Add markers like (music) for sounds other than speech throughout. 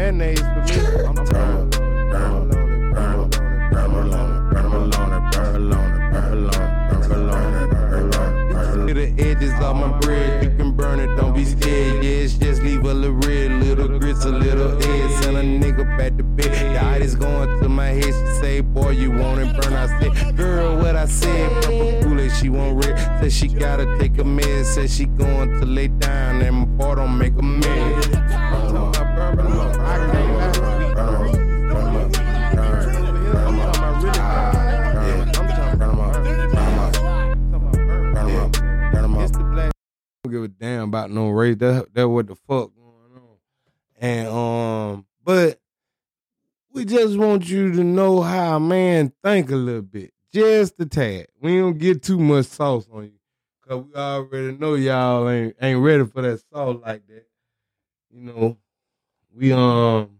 mayonnaise for me. I'm Burn. To the edges of my bread, you can burn it, don't be scared. Yes, just leave a little red, little grits, a little egg. Send a nigga back to bed. The itis going to my head. She say, Boy, you want it burn? I said, Girl, what I said, purple Kool-Aid, she want red. Said she gotta take a med. Said she going to lay down, and my boy don't make a med. I don't give a damn about no race. That that what the fuck going on. And um, but we just want you to know how a man think a little bit, just a tad. We don't get too much sauce on you, cause we already know y'all ain't ain't ready for that sauce like that. You know, we um,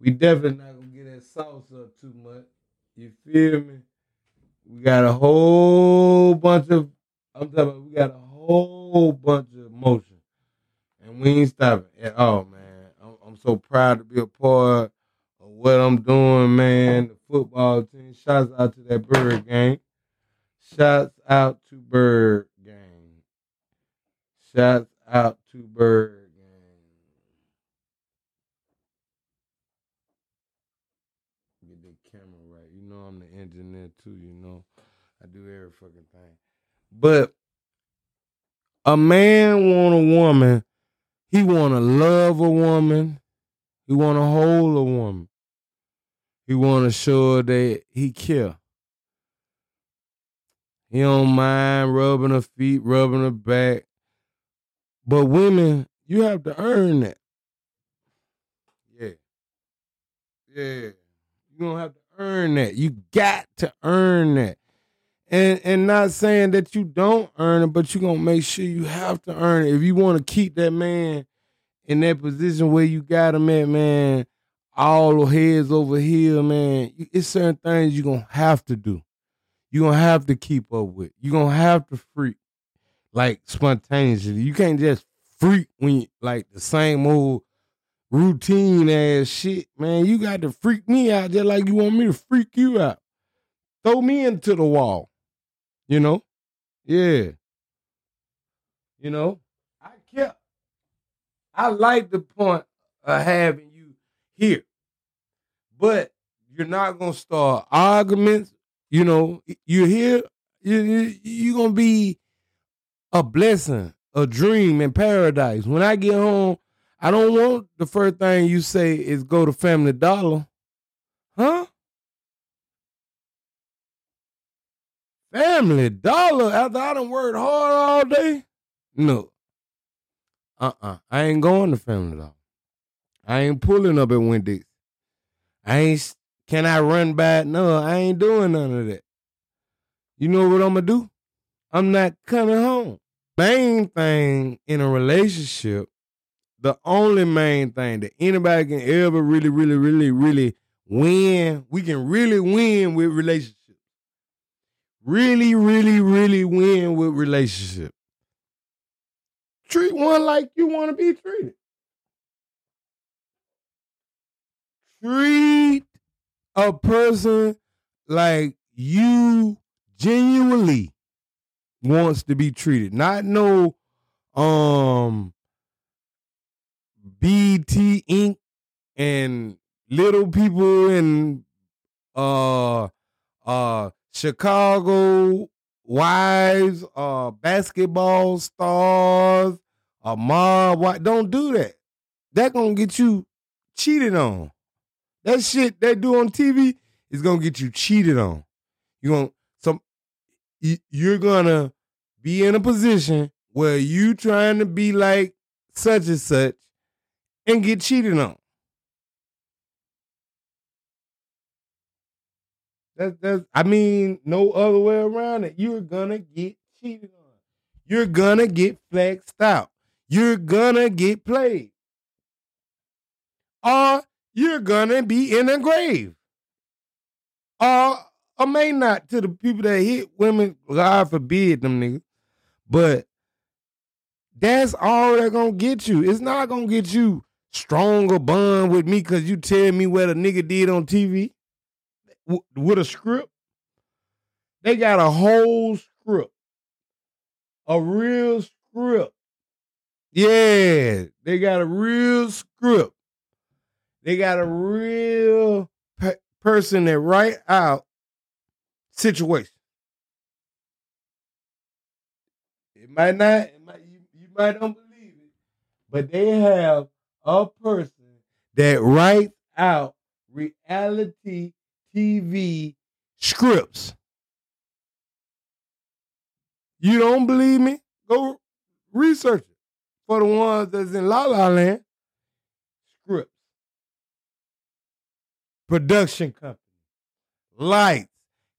we definitely not gonna get that sauce up too much. You feel me? We got a whole bunch of I'm talking about we got a whole bunch of emotion. And we ain't stopping at all, man. I'm, I'm so proud to be a part of what I'm doing, man. The football team. Shouts out to that bird gang. Shouts out to Bird Gang. Shouts out to Bird Gang. Get the camera right. You know I'm the engineer too, you know. I do every fucking thing. But a man want a woman. He want to love a woman. He want to hold a woman. He want to show her that he care. He don't mind rubbing her feet, rubbing her back. But women, you have to earn that. Yeah. Yeah. You don't have to earn that. You got to earn that. And and not saying that you don't earn it, but you're gonna make sure you have to earn it. If you want to keep that man in that position where you got him at, man, all the heads over here, man, it's certain things you're gonna have to do. You're gonna have to keep up with. You're gonna have to freak like spontaneously. You can't just freak when you like the same old routine ass shit, man. You got to freak me out just like you want me to freak you out. Throw me into the wall. You know? Yeah. You know? I kept I like the point of having you here. But you're not gonna start arguments. You know, you're here, you, you, you're gonna be a blessing, a dream in paradise. When I get home, I don't want the first thing you say is go to Family Dollar. Huh? Family Dollar after I done worked hard all day? No. Uh-uh. I ain't going to Family Dollar. I ain't pulling up at Wendy's. I ain't can I run by? No, I ain't doing none of that. You know what I'm gonna do? I'm not coming home. Main thing in a relationship, the only main thing that anybody can ever really, really, really, really win, we can really win with relationships. Really, really, really win with relationship. Treat one like you want to be treated. Treat a person like you genuinely wants to be treated. Not no um BT Inc. and little people in uh uh Chicago wives, uh basketball stars, a mob. Why don't do that? That gonna get you cheated on. That shit they do on TV is gonna get you cheated on. You gonna some you- you're gonna be in a position where you trying to be like such and such and get cheated on. That's that's I mean, no other way around it. You're gonna get cheated on. You're gonna get flexed out. You're gonna get played. Or you're gonna be in a grave. Or or may not to the people that hit women, God forbid them niggas. But that's all they're gonna get you. It's not gonna get you stronger bond with me because you tell me what a nigga did on TV with a script. They got a whole script, a real script. Yeah, they got a real script. They got a real pe- person that write out situation. It might not, it might, you, you might don't believe it, but they have a person that writes out reality TV scripts. You don't believe me? Go research it. For the ones that's in La La Land, scripts, production company, lights,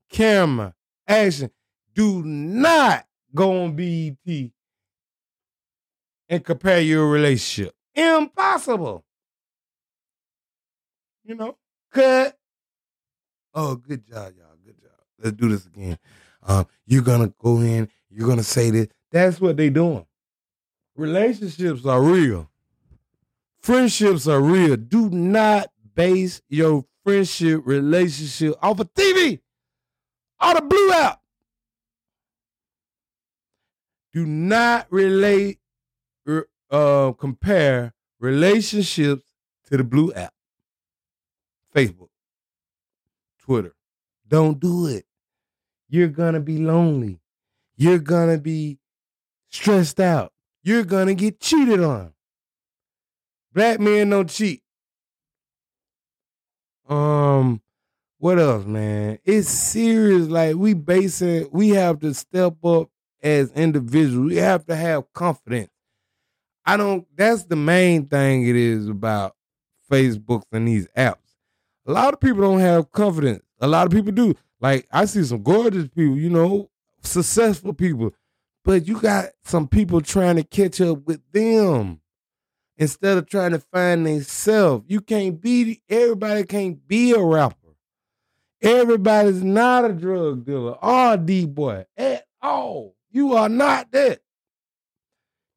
camera, action. Do not go on BET and compare your relationship. Impossible. You know, cut. Oh, good job, y'all. Good job. Let's do this again. Um, you're gonna go in, you're gonna say this. That's what they doing. Relationships are real. Friendships are real. Do not base your friendship relationship off of TV. Off the blue app. Do not relate uh compare relationships to the blue app. Facebook, Twitter. Don't do it. You're gonna be lonely. You're gonna be stressed out. You're gonna get cheated on. Black men don't cheat. Um, what else, man? It's serious. Like we basing, we have to step up as individuals. We have to have confidence. I don't. That's the main thing. It is about Facebook and these apps. A lot of people don't have confidence. A lot of people do. Like I see some gorgeous people, you know, successful people, but you got some people trying to catch up with them instead of trying to find themselves. You can't be everybody can't be a rapper. Everybody's not a drug dealer or D boy at all. You are not that.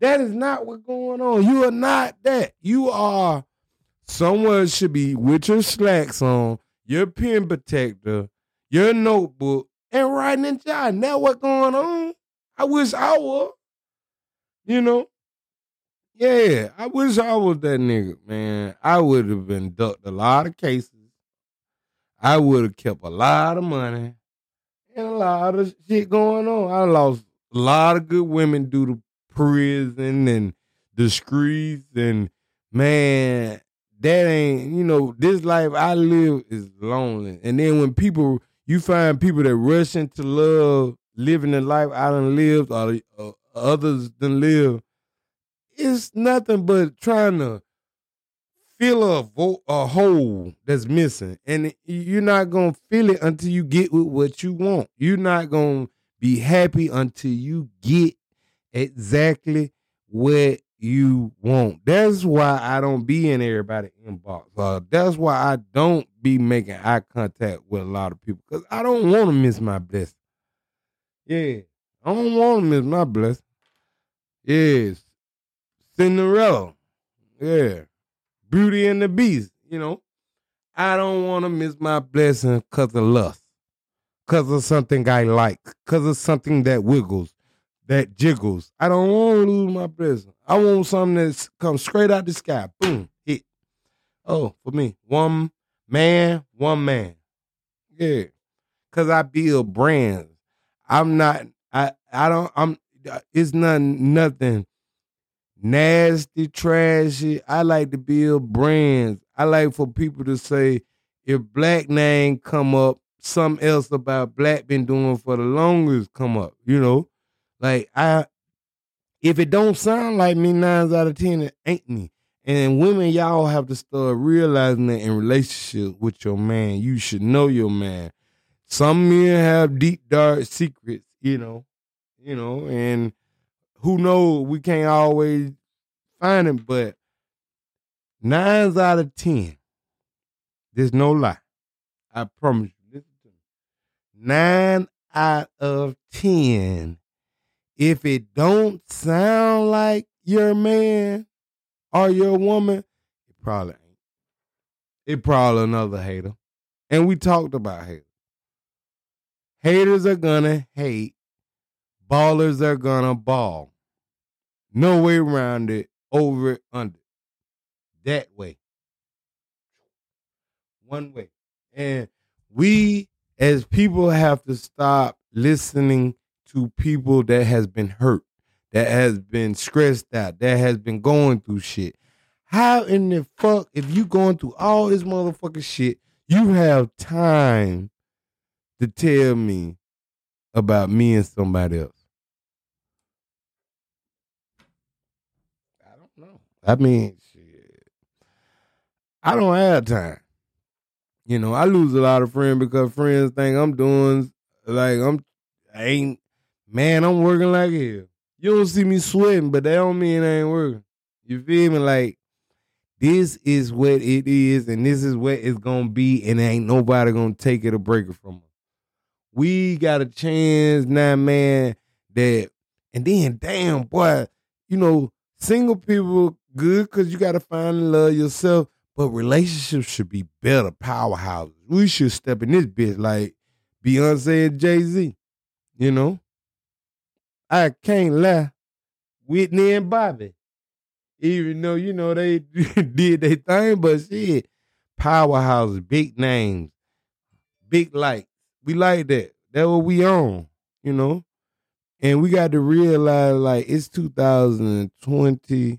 That is not what's going on. You are not that. You are someone should be with your slacks on, your pen protector, your notebook, and writing and jotting. That what's going on. I wish I was. You know? Yeah, I wish I was that nigga, man. I would have been ducked a lot of cases. I would have kept a lot of money and a lot of shit going on. I lost a lot of good women due to prison and the streets and man, that ain't you know this life I live is lonely. And then when people you find people that rush into love, living the life I done lived or uh, others done live, it's nothing but trying to fill a, vo- a hole that's missing. And you're not to feel it until you get with what you want. You're not to be happy until you get exactly what you want. That's why I don't be in everybody inbox. Uh, that's why I don't be making eye contact with a lot of people because I don't want to miss my blessing. Yeah, I don't want to miss my blessing. Yes, Cinderella. Yeah, Beauty and the Beast. You know, I don't want to miss my blessing because of lust, because of something I like, because of something that wiggles, that jiggles. I don't want to lose my blessing. I want something that comes straight out the sky. Boom, hit. Oh, for me, one man, one man. Yeah, because I build brands. I'm not. I. I don't. I'm. It's not nothing nasty, trashy. I like to build brands. I like for people to say if black name come up, something else about black been doing for the longest come up. You know, like I. If it don't sound like me, nines out of ten, it ain't me. And women, y'all have to start realizing that in relationship with your man, you should know your man. Some men have deep, dark secrets, you know, you know, and who knows? We can't always find them, but nines out of ten, there's no lie. I promise you. Listen to me. Nine out of ten, if it don't sound like your man or your woman, it probably ain't. It probably another hater. And we talked about haters. Haters are gonna hate. Ballers are gonna ball. No way around it. Over it, under. That way. One way. And we as people have to stop listening to people that has been hurt, that has been stressed out, that has been going through shit. How in the fuck, if you going through all this motherfucking shit, you have time to tell me about me and somebody else? I don't know. I mean, shit. I don't have time. You know, I lose a lot of friends because friends think I'm doing like I'm I ain't man, I'm working like hell. You don't see me sweating, but that don't mean I ain't working. You feel me? Like this is what it is, and this is what it's gonna be, and ain't nobody gonna take it or break it from us. We got a chance now, man. That and then, damn boy, you know, single people good because you gotta find and love yourself. But relationships should be better, powerhouses. We should step in this bitch like Beyonce and Jay Z. You know, I can't lie. Whitney and Bobby, even though you know they (laughs) did their thing, but shit, powerhouses, big names, big lights. We like that. That's what we on. You know, and we got to realize like it's 2022.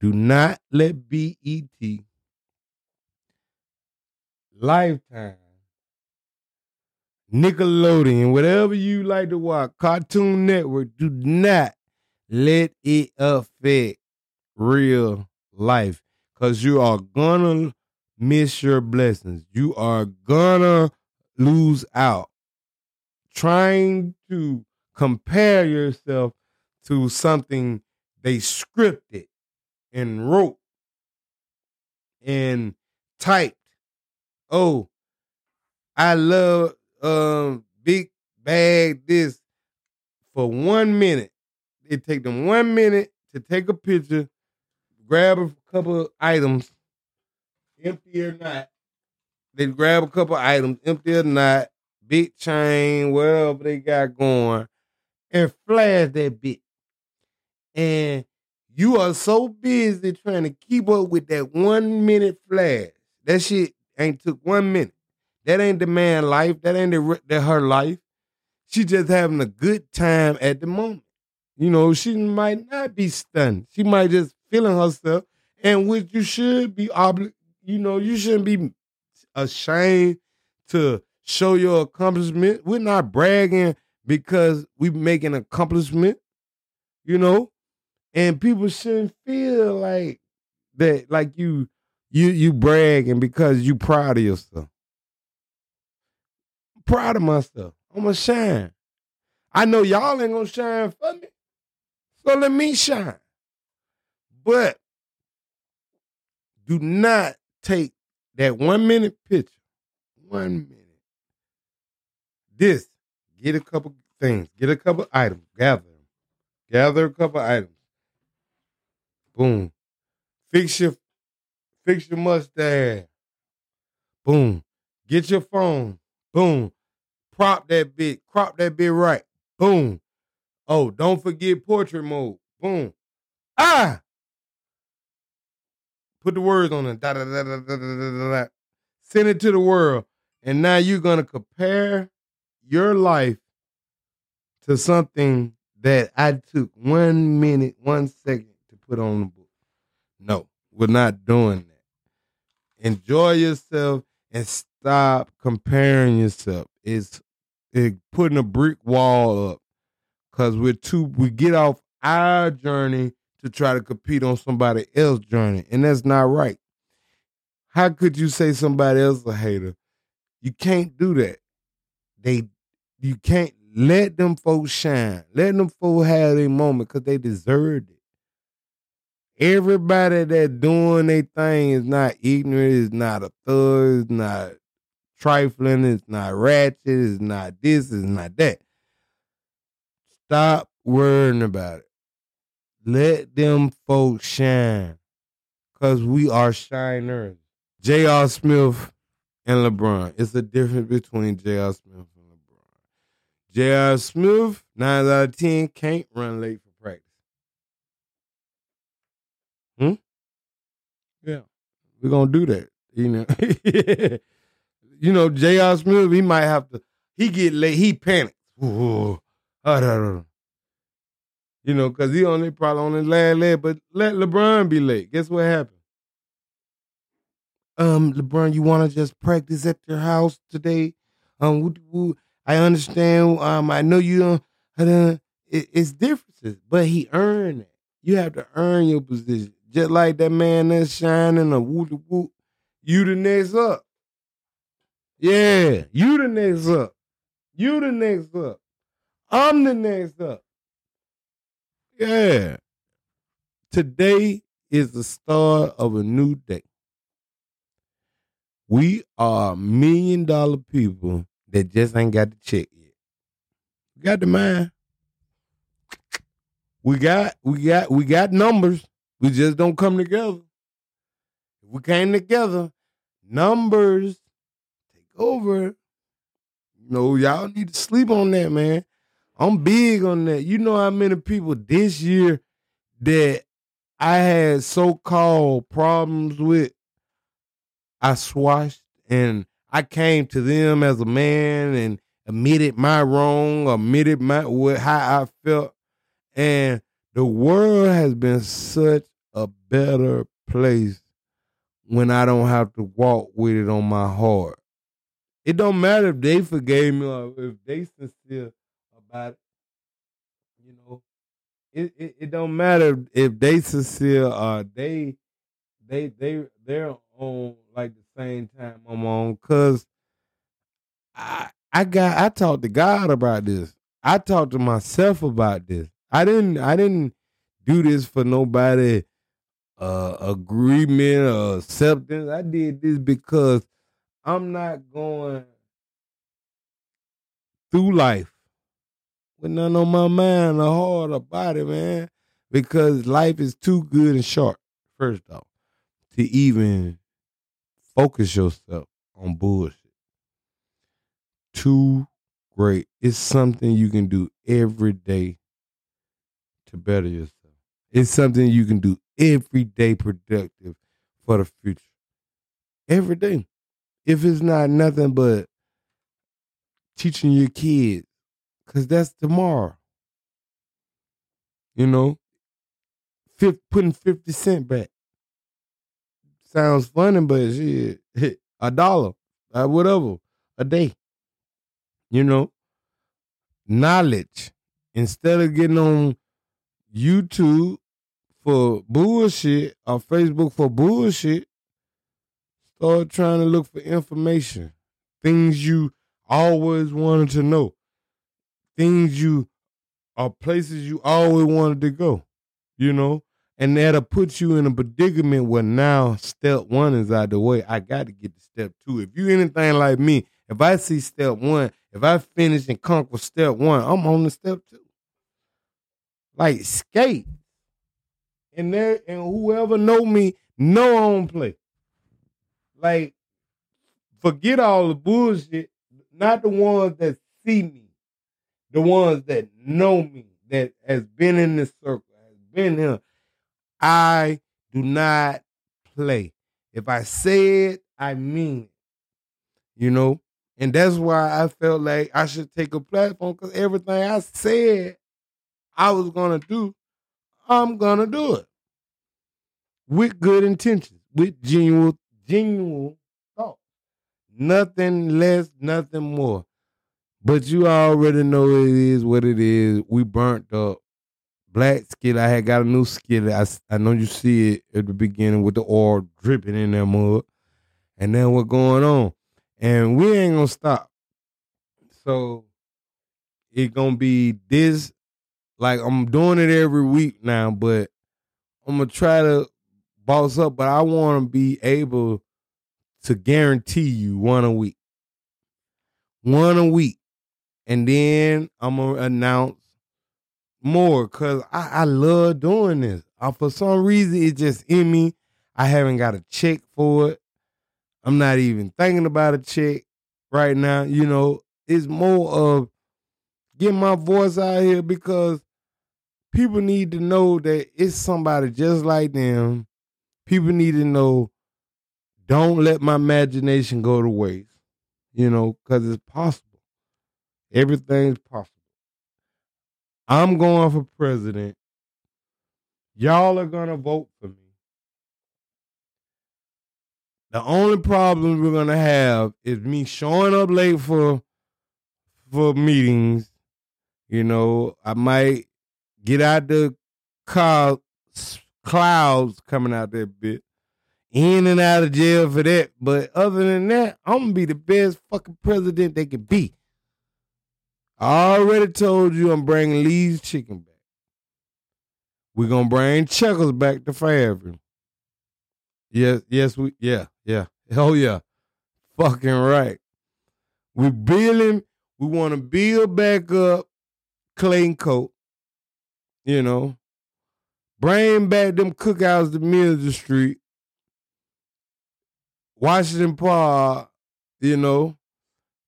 Do not let BET, Lifetime, Nickelodeon, whatever you like to watch, Cartoon Network, do not let it affect real life because you are gonna miss your blessings. You are gonna lose out trying to compare yourself to something they scripted and wrote and typed. Oh, I love um big bag this for one minute. It take them one minute to take a picture, grab a couple of items, empty or not. They grab a couple of items, empty or not, big chain, whatever they got going, and flash that bit. And you are so busy trying to keep up with that one minute flash. That shit ain't took one minute. That ain't the man life. That ain't the, the her life. She just having a good time at the moment. You know, she might not be stunned. She might just feeling herself, and which you should be obli- You know, you shouldn't be ashamed to show your accomplishment. We're not bragging because we make an accomplishment. You know, and people shouldn't feel like that like you you you bragging because you proud of yourself proud of myself i'm gonna shine i know y'all ain't gonna shine for me so let me shine but do not take that one minute picture one minute this get a couple things get a couple items gather them gather a couple items Boom. Fix your fix your mustache. Boom. Get your phone. Boom. Prop that bit. Crop that bit right. Boom. Oh, don't forget portrait mode. Boom. Ah. Put the words on it. Da, da, da, da, da, da, da. Send it to the world. And now you're gonna compare your life to something that I took one minute, one second to put on the book. No, we're not doing that. Enjoy yourself and stop comparing yourself. It's it putting a brick wall up because we're too we get off our journey to try to compete on somebody else's journey, and that's not right. How could you say somebody else a hater? You can't do that. They you can't let them folks shine. Let them folks have their moment because they deserved it. Everybody that doing their thing is not ignorant, is not a thug, is not trifling, it's not ratchet, it's not this, it's not that. Stop worrying about it. Let them folks shine. because we are shiners. J.R. Smith and LeBron. It's the difference between J.R. Smith and LeBron. J.R. Smith, nine out of ten, can't run late for practice. Hmm? Yeah. We're gonna do that. You know. (laughs) you know, J.R. Smith, he might have to he get late, he panics. Ooh, ah, da, da, da. You know, because he only probably on his last leg, but let LeBron be late. Guess what happened? Um, LeBron, you want to just practice at your house today? Um, woo- woo. I understand. Um, I know you don't. Don't- it- it's differences, but he earned it. You have to earn your position, just like that man that's shining a woo woo. You the next up. Yeah, you the next up. You the next up. I'm the next up. Yeah. Today is the start of a new day. We are million dollar people that just ain't got the check yet. We got the mind. We got we got we got numbers. We just don't come together. We came together, numbers over. You know, y'all need to sleep on that, man. I'm big on that. You know how many people this year that I had so-called problems with, I swashed and I came to them as a man and admitted my wrong, admitted my what how I felt, and the world has been such a better place when I don't have to walk with it on my heart. It don't matter if they forgave me or if they sincere about it. You know, it, it, it don't matter if they sincere or they they they they're on like the same time I'm on because I I got I talked to God about this. I talked to myself about this. I didn't I didn't do this for nobody uh agreement or acceptance. I did this because I'm not going through life with nothing on my mind or heart or body, man. Because life is too good and short, first off, to even focus yourself on bullshit. Too great. It's something you can do every day to better yourself. It's something you can do every day productive for the future. Every day. If it's not nothing but teaching your kids, because that's tomorrow. You know, Fif putting 50 cent back. Sounds funny, but shit, a dollar, uh, whatever, a day. You know, knowledge. Instead of getting on YouTube for bullshit or Facebook for bullshit, start trying to look for information. Things you always wanted to know. Things you are places you always wanted to go. You know? And that'll put you in a predicament where now step one is out the way. I got to get to step two. If you anything like me, if I see step one, if I finish and conquer step one, I'm on the step two. Like skate. And there and whoever know me, know I don't play. Like, forget all the bullshit. Not the ones that see me, the ones that know me, that has been in this circle, has been here. I do not play. If I say it, I mean it. You know? And that's why I felt like I should take a platform because everything I said I was gonna do, I'm gonna do it. With good intentions, with genuine, genuine thoughts. Nothing less, nothing more. But you already know it is what it is. We burnt up. Black skillet. I had got a new skillet. I know you see it at the beginning with the oil dripping in that mud. And then what going on? And we ain't gonna stop. So it gonna be this like I'm doing it every week now, but I'm gonna try to boss up, but I wanna be able to guarantee you one a week. One a week. And then I'm gonna announce more because I, I love doing this. Uh, for some reason, it's just in me. I haven't got a check for it. I'm not even thinking about a check right now. You know, it's more of getting my voice out here because people need to know that it's somebody just like them. People need to know don't let my imagination go to waste, you know, because it's possible. Everything's possible. I'm going for president. Y'all are going to vote for me. The only problem we're going to have is me showing up late for for meetings. You know, I might get out the car, clouds coming out that bit in and out of jail for that. But other than that, I'm gonna be the best fucking president they could be. I already told you I'm bringing Lee's chicken back. We're gonna bring Chuckles back to Fayetteville. Yes, yes, we yeah, yeah. Oh yeah. Fucking right. We building, we wanna build back up Clayton Coat. You know. Bring back them cookouts to Middle Street. Washington Park, you know.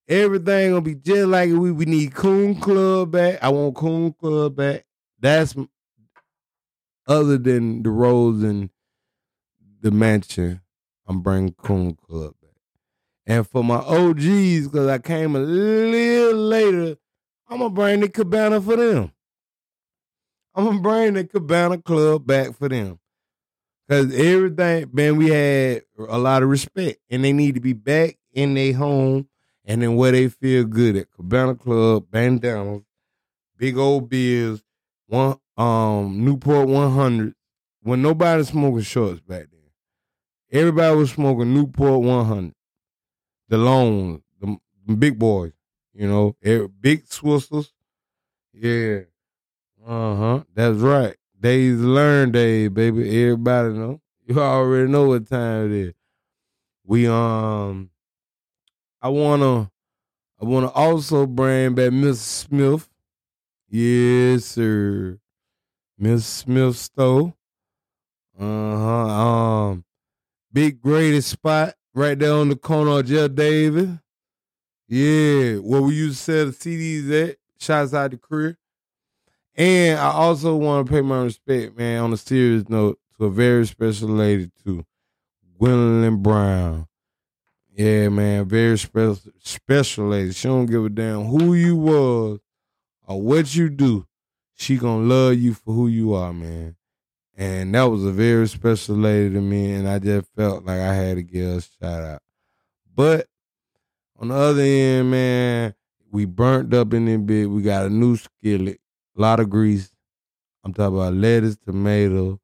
Everything gonna be just like we we need Coon Club back. I want Coon Club back. That's other than the Rose and the mansion. I'm bringing Coon Club back. And for my OGs, because I came a little later, I'm gonna bring the Cabana for them. I'm gonna bring the Cabana Club back for them. Cause everything, man, we had a lot of respect, and they need to be back in their home and then where they feel good at. Cabana Club, bandanas, big old beers, one um Newport 100. When nobody smoking shorts back then, everybody was smoking Newport 100. The long, the, the big boys, you know, big swistles. Yeah, uh huh. That's right. Days learn day, baby. Everybody know. You already know what time it is. We um I wanna I wanna also bring back Miss Smith. Yes, sir. Miss Smith store. Uh-huh. Um big greatest spot right there on the corner of Jeff Davis. Yeah, where we used to sell the CDs at. Shots out to career. And I also want to pay my respect, man, on a serious note, to a very special lady too, Gwendolyn Brown. Yeah, man, very special special lady. She don't give a damn who you was or what you do. She gonna love you for who you are, man. And that was a very special lady to me, and I just felt like I had to give her a shout out. But on the other end, man, we burnt up in it bit. We got a new skillet a lot of grease. I'm talking about lettuce, tomato.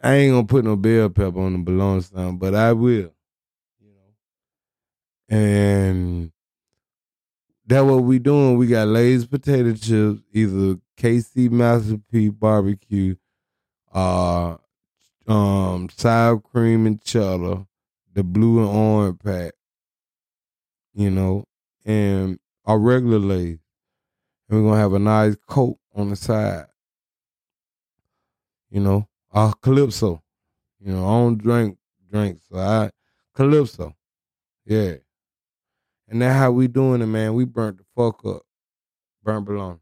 I ain't gonna put no bell pepper on the bologna sandwich, but I will. You know. And that what we doing. We got Lay's potato chips, either KC Masterpiece barbecue, uh um sour cream and cheddar, the blue and orange pack, you know, and our regular Lay's and we're gonna have a nice coat on the side. You know, a calypso. You know, I don't drink drinks, so I calypso. Yeah. And that's how we doing it, man. We burnt the fuck up. Burnt bologna.